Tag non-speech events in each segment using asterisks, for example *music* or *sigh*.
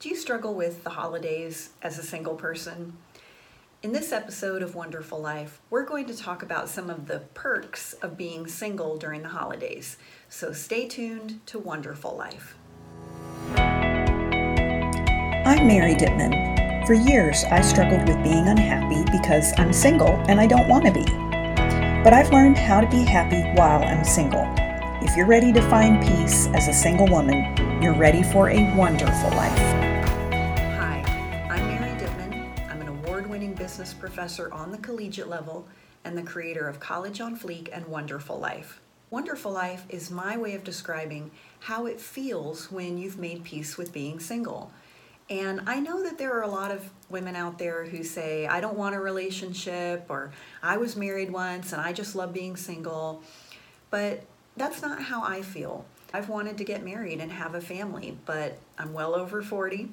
Do you struggle with the holidays as a single person? In this episode of Wonderful Life, we're going to talk about some of the perks of being single during the holidays. So stay tuned to Wonderful Life. I'm Mary Dittman. For years, I struggled with being unhappy because I'm single and I don't want to be. But I've learned how to be happy while I'm single. If you're ready to find peace as a single woman, you're ready for a wonderful life. Business professor on the collegiate level and the creator of College on Fleek and Wonderful Life. Wonderful Life is my way of describing how it feels when you've made peace with being single. And I know that there are a lot of women out there who say, I don't want a relationship, or I was married once and I just love being single. But that's not how I feel. I've wanted to get married and have a family, but I'm well over 40.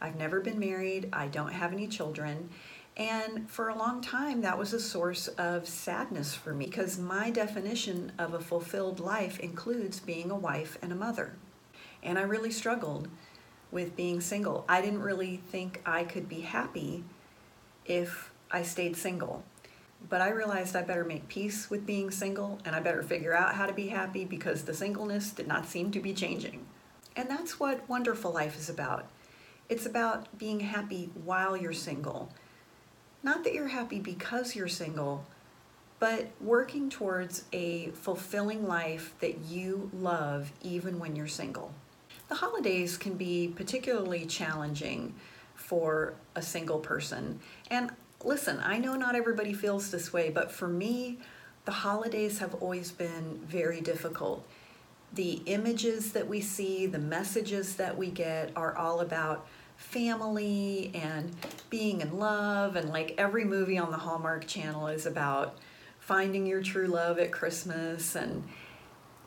I've never been married. I don't have any children. And for a long time, that was a source of sadness for me because my definition of a fulfilled life includes being a wife and a mother. And I really struggled with being single. I didn't really think I could be happy if I stayed single. But I realized I better make peace with being single and I better figure out how to be happy because the singleness did not seem to be changing. And that's what Wonderful Life is about. It's about being happy while you're single not that you're happy because you're single, but working towards a fulfilling life that you love even when you're single. The holidays can be particularly challenging for a single person. And listen, I know not everybody feels this way, but for me, the holidays have always been very difficult. The images that we see, the messages that we get are all about family and being in love and like every movie on the Hallmark channel is about finding your true love at Christmas and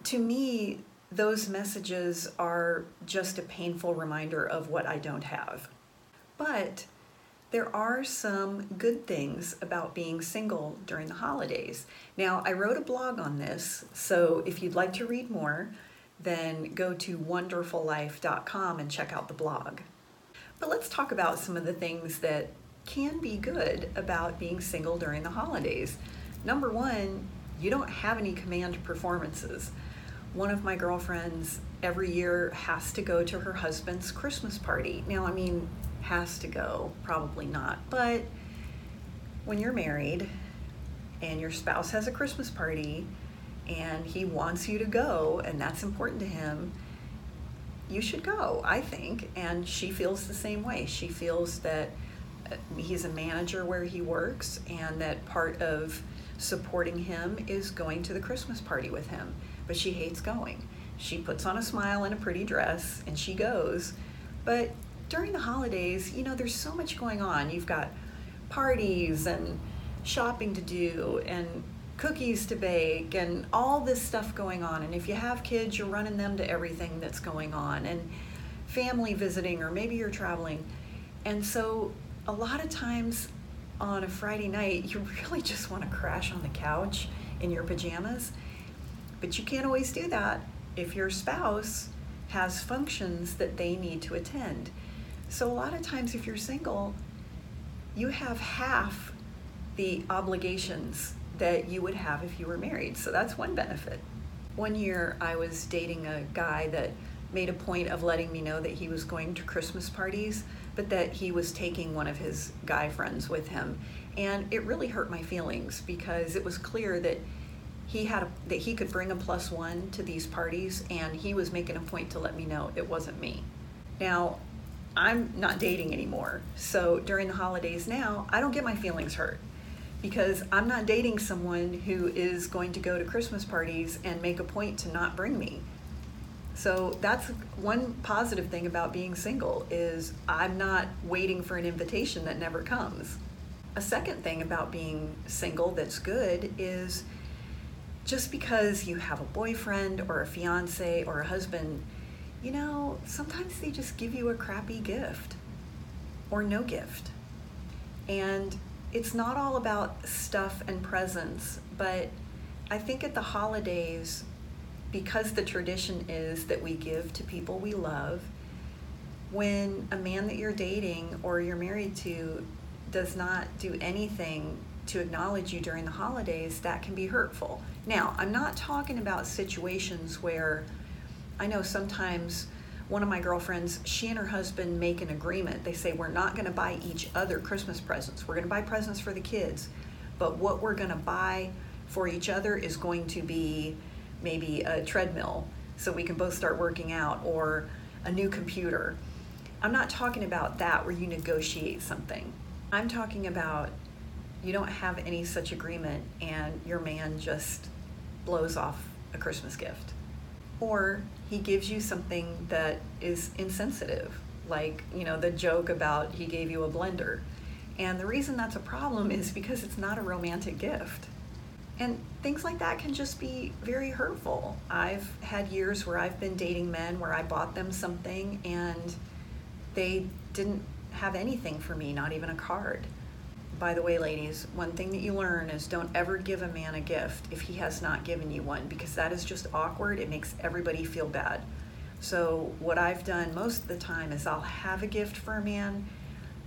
to me those messages are just a painful reminder of what I don't have. But there are some good things about being single during the holidays. Now, I wrote a blog on this, so if you'd like to read more, then go to wonderfullife.com and check out the blog. But let's talk about some of the things that can be good about being single during the holidays. Number one, you don't have any command performances. One of my girlfriends every year has to go to her husband's Christmas party. Now, I mean, has to go, probably not, but when you're married and your spouse has a Christmas party and he wants you to go, and that's important to him, you should go, I think. And she feels the same way. She feels that uh, he's a manager where he works and that part of supporting him is going to the Christmas party with him. But she hates going. She puts on a smile and a pretty dress and she goes. But during the holidays, you know, there's so much going on. You've got parties and shopping to do and cookies to bake and all this stuff going on. And if you have kids, you're running them to everything that's going on and family visiting, or maybe you're traveling. And so, a lot of times on a Friday night, you *laughs* really just want to crash on the couch in your pajamas. But you can't always do that if your spouse has functions that they need to attend. So, a lot of times, if you're single, you have half the obligations that you would have if you were married. So that's one benefit. One year I was dating a guy that made a point of letting me know that he was going to Christmas parties, but that he was taking one of his guy friends with him. And it really hurt my feelings because it was clear that he had a, that he could bring a plus one to these parties and he was making a point to let me know it wasn't me. Now, I'm not dating anymore. So during the holidays now, I don't get my feelings hurt because I'm not dating someone who is going to go to Christmas parties and make a point to not bring me. So that's one positive thing about being single is I'm not waiting for an invitation that never comes. A second thing about being single that's good is just because you have a boyfriend or a fiance or a husband, you know, sometimes they just give you a crappy gift or no gift. And it's not all about stuff and presents, but I think at the holidays, because the tradition is that we give to people we love, when a man that you're dating or you're married to does not do anything to acknowledge you during the holidays, that can be hurtful. Now, I'm not talking about situations where I know sometimes one of my girlfriends, she and her husband make an agreement. They say, We're not going to buy each other Christmas presents. We're going to buy presents for the kids. But what we're going to buy for each other is going to be maybe a treadmill so we can both start working out or a new computer. I'm not talking about that where you negotiate something. I'm talking about you don't have any such agreement and your man just blows off a Christmas gift. Or he gives you something that is insensitive, like, you know, the joke about he gave you a blender. And the reason that's a problem is because it's not a romantic gift. And things like that can just be very hurtful. I've had years where I've been dating men where I bought them something and they didn't have anything for me, not even a card. By the way, ladies, one thing that you learn is don't ever give a man a gift if he has not given you one because that is just awkward. It makes everybody feel bad. So, what I've done most of the time is I'll have a gift for a man,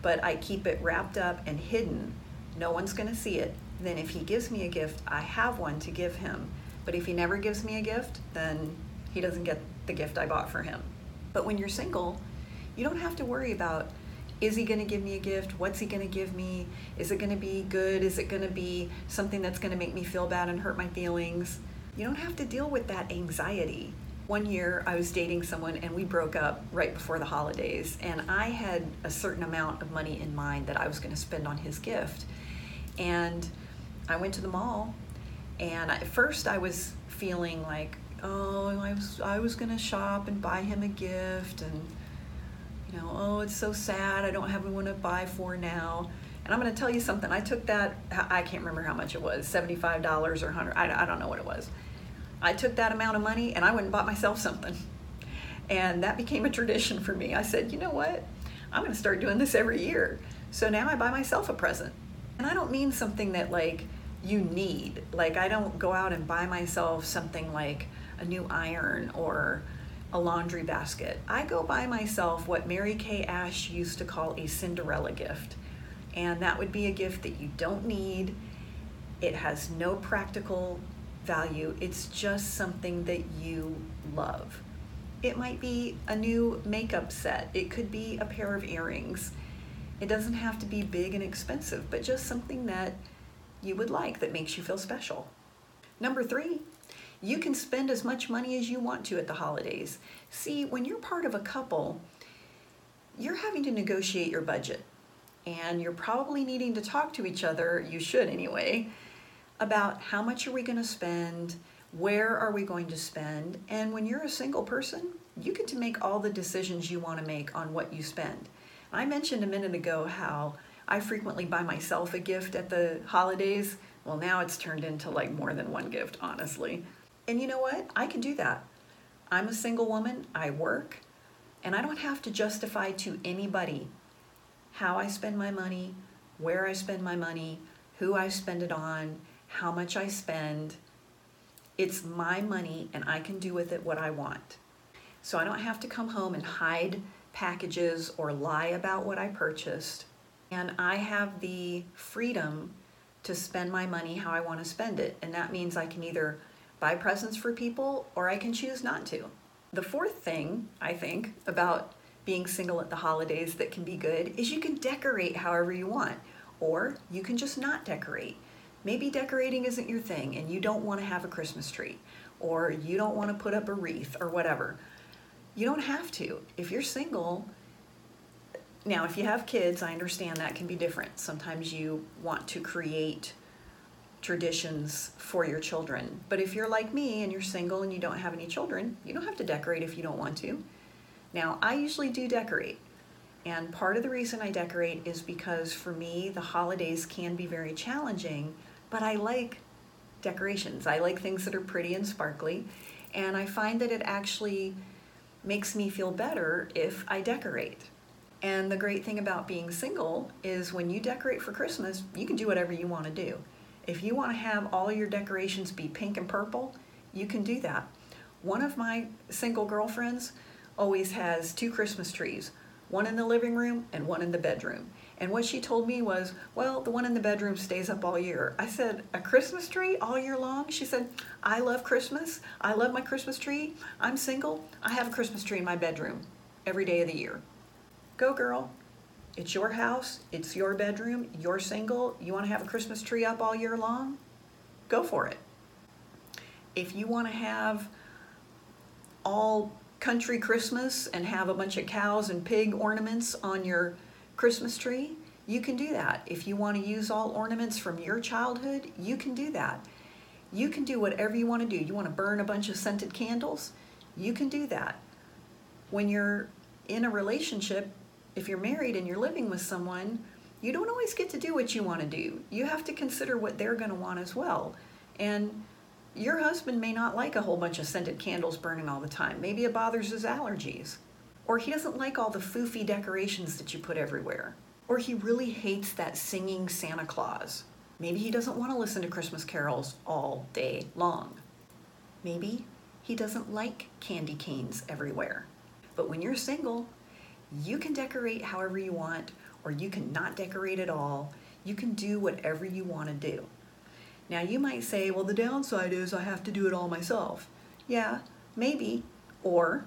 but I keep it wrapped up and hidden. No one's going to see it. Then, if he gives me a gift, I have one to give him. But if he never gives me a gift, then he doesn't get the gift I bought for him. But when you're single, you don't have to worry about is he going to give me a gift? What's he going to give me? Is it going to be good? Is it going to be something that's going to make me feel bad and hurt my feelings? You don't have to deal with that anxiety. One year I was dating someone and we broke up right before the holidays, and I had a certain amount of money in mind that I was going to spend on his gift. And I went to the mall, and at first I was feeling like, oh, I was, I was going to shop and buy him a gift and know, oh, it's so sad. I don't have anyone to buy for now. And I'm going to tell you something. I took that, I can't remember how much it was, $75 or 100 I, I don't know what it was. I took that amount of money and I went and bought myself something. And that became a tradition for me. I said, you know what? I'm going to start doing this every year. So now I buy myself a present. And I don't mean something that like you need. Like I don't go out and buy myself something like a new iron or a laundry basket. I go buy myself what Mary Kay Ash used to call a Cinderella gift. And that would be a gift that you don't need. It has no practical value. It's just something that you love. It might be a new makeup set. It could be a pair of earrings. It doesn't have to be big and expensive, but just something that you would like that makes you feel special. Number three, you can spend as much money as you want to at the holidays. See, when you're part of a couple, you're having to negotiate your budget. And you're probably needing to talk to each other, you should anyway, about how much are we going to spend, where are we going to spend, and when you're a single person, you get to make all the decisions you want to make on what you spend. I mentioned a minute ago how I frequently buy myself a gift at the holidays. Well, now it's turned into like more than one gift, honestly. And you know what? I can do that. I'm a single woman, I work, and I don't have to justify to anybody how I spend my money, where I spend my money, who I spend it on, how much I spend. It's my money and I can do with it what I want. So I don't have to come home and hide packages or lie about what I purchased. And I have the freedom to spend my money how I want to spend it. And that means I can either buy presents for people or I can choose not to. The fourth thing, I think, about being single at the holidays that can be good is you can decorate however you want, or you can just not decorate. Maybe decorating isn't your thing and you don't want to have a Christmas tree, or you don't want to put up a wreath or whatever. You don't have to. If you're single, now if you have kids, I understand that can be different. Sometimes you want to create traditions for your children. But if you're like me and you're single and you don't have any children, you don't have to decorate if you don't want to. Now, I usually do decorate. And part of the reason I decorate is because for me, the holidays can be very challenging, but I like decorations. I like things that are pretty and sparkly. And I find that it actually makes me feel better if I decorate. And the great thing about being single is when you decorate for Christmas, you can do whatever you want to do. If you want to have all your decorations be pink and purple, you can do that. One of my single girlfriends always has two Christmas trees. one in the living room and one in the bedroom. And what she told me was, well, the one in the bedroom stays up all year. I said, a Christmas tree all year long? She said, I love Christmas. I love my Christmas tree. I'm single. I have a Christmas tree in my bedroom every day of the year. Go, girl. It's your house. It's your bedroom. You're single. You want to have a Christmas tree up all year long? Go for it. If you want to have all country Christmas and have a bunch of cows and pig ornaments on your Christmas tree, you can do that. If you want to use all ornaments from your childhood, you can do that. You can do whatever you want to do. You want to burn a bunch of scented candles? You can do that. When you're in a relationship, if you're married and you're living with someone, you don't always get to do what you want to do. You have to consider what they're going to want as well. And your husband may not like a whole bunch of scented candles burning all the time. Maybe it bothers his allergies. Or he doesn't like all the foofy decorations that you put everywhere. Or he really hates that singing Santa Claus. Maybe he doesn't want to listen to Christmas carols all day long. Maybe he doesn't like candy canes everywhere. But when you're single, you can decorate however you want, or you can not decorate at all. You can do whatever you want to do. Now, you might say, well, the downside is I have to do it all myself. Yeah, maybe. Or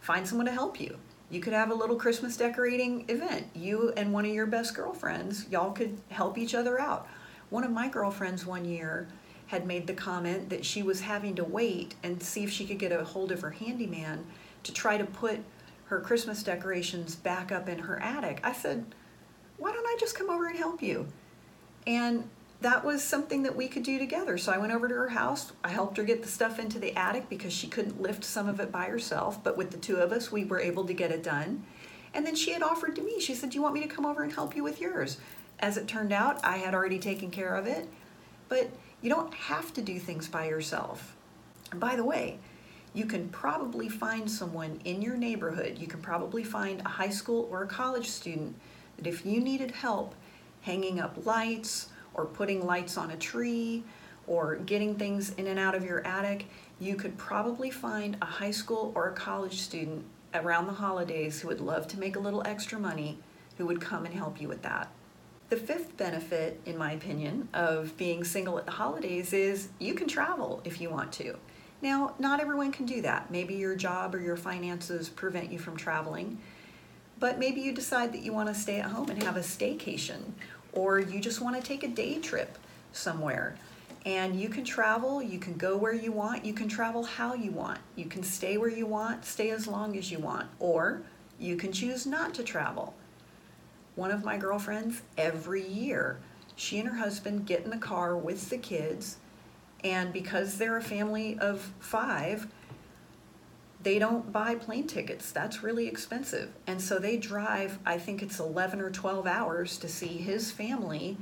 find someone to help you. You could have a little Christmas decorating event. You and one of your best girlfriends, y'all could help each other out. One of my girlfriends one year had made the comment that she was having to wait and see if she could get a hold of her handyman to try to put her Christmas decorations back up in her attic. I said, Why don't I just come over and help you? And that was something that we could do together. So I went over to her house. I helped her get the stuff into the attic because she couldn't lift some of it by herself. But with the two of us, we were able to get it done. And then she had offered to me, she said, Do you want me to come over and help you with yours? As it turned out, I had already taken care of it. But you don't have to do things by yourself. And by the way, you can probably find someone in your neighborhood, you can probably find a high school or a college student that if you needed help hanging up lights or putting lights on a tree or getting things in and out of your attic, you could probably find a high school or a college student around the holidays who would love to make a little extra money who would come and help you with that. The fifth benefit, in my opinion, of being single at the holidays is you can travel if you want to. Now, not everyone can do that. Maybe your job or your finances prevent you from traveling, but maybe you decide that you want to stay at home and have a staycation or you just want to take a day trip somewhere. And you can travel, you can go where you want, you can travel how you want. You can stay where you want, stay as long as you want, or you can choose not to travel. One of my girlfriends, every year, she and her husband get in the car with the kids, and because they're a family of five, they don't buy plane tickets. That's really expensive. And so they drive, I think it's 11 or 12 hours to see his family,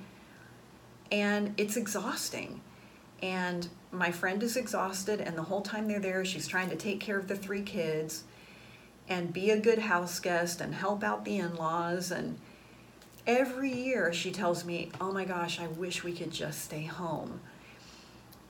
and it's exhausting. And my friend is exhausted, and the whole time they're there, she's trying to take care of the three kids and be a good house guest and help out the in laws. And every year she tells me, Oh my gosh, I wish we could just stay home.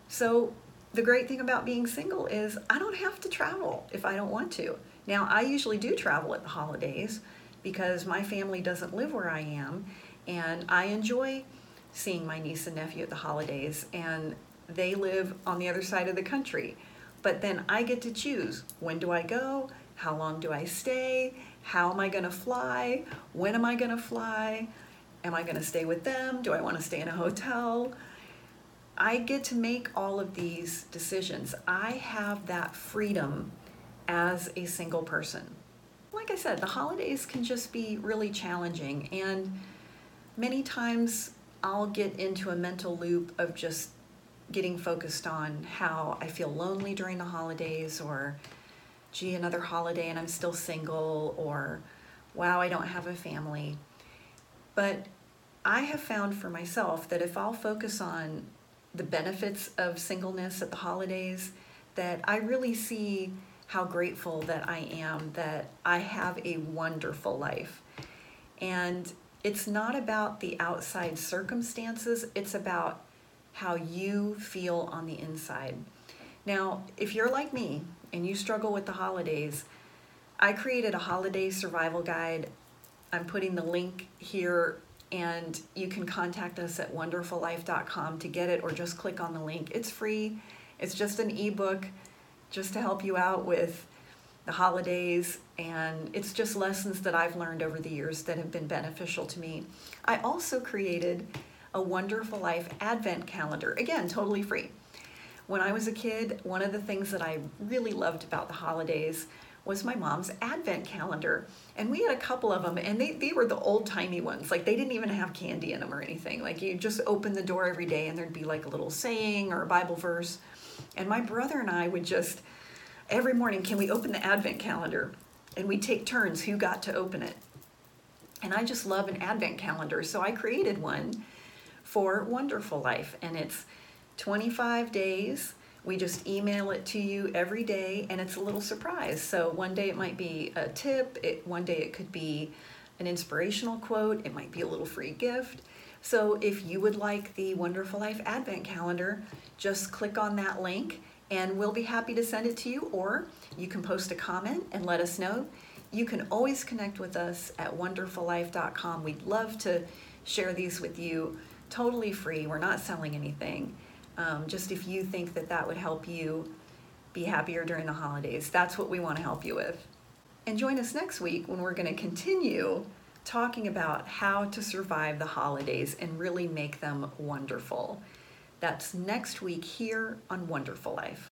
So the great thing about being single is I don't have to travel if I don't want to. Now, I usually do travel at the holidays because my family doesn't live where I am, and I enjoy seeing my niece and nephew at the holidays, and they live on the other side of the country. But then I get to choose when do I go, how long do I stay, how am I going to fly, when am I going to fly, am I going to stay with them, do I want to stay in a hotel? I get to make all of these decisions. I have that freedom as a single person. Like I said, the holidays can just be really challenging, and many times I'll get into a mental loop of just getting focused on how I feel lonely during the holidays, or gee, another holiday and I'm still single, or wow, I don't have a family. But I have found for myself that if I'll focus on the benefits of singleness at the holidays that I really see how grateful that I am that I have a wonderful life. And it's not about the outside circumstances, it's about how you feel on the inside. Now, if you're like me and you struggle with the holidays, I created a holiday survival guide. I'm putting the link here, and you can contact us at wonderfullife.com to get it, or just click on the link. It's free, it's just an ebook just to help you out with the holidays, and it's just lessons that I've learned over the years that have been beneficial to me. I also created a Wonderful Life Advent calendar, again, totally free. When I was a kid, one of the things that I really loved about the holidays was my mom's advent calendar. And we had a couple of them, and they, they were the old timey ones. Like, they didn't even have candy in them or anything. Like, you just open the door every day, and there'd be like a little saying or a Bible verse. And my brother and I would just every morning, can we open the advent calendar? And we'd take turns who got to open it. And I just love an advent calendar, so I created one for Wonderful Life, and it's 25 days. We just email it to you every day, and it's a little surprise. So one day it might be a tip, it, one day it could be an inspirational quote, it might be a little free gift. So if you would like the Wonderful Life Advent Calendar, just click on that link and we'll be happy to send it to you, or you can post a comment and let us know. You can always connect with us at wonderfullife.com. We'd love to share these with you totally free. We're not selling anything. Um, just if you think that that would help you be happier during the holidays, that's what we want to help you with. And join us next week when we're going to continue talking about how to survive the holidays and really make them wonderful. That's next week here on Wonderful Life.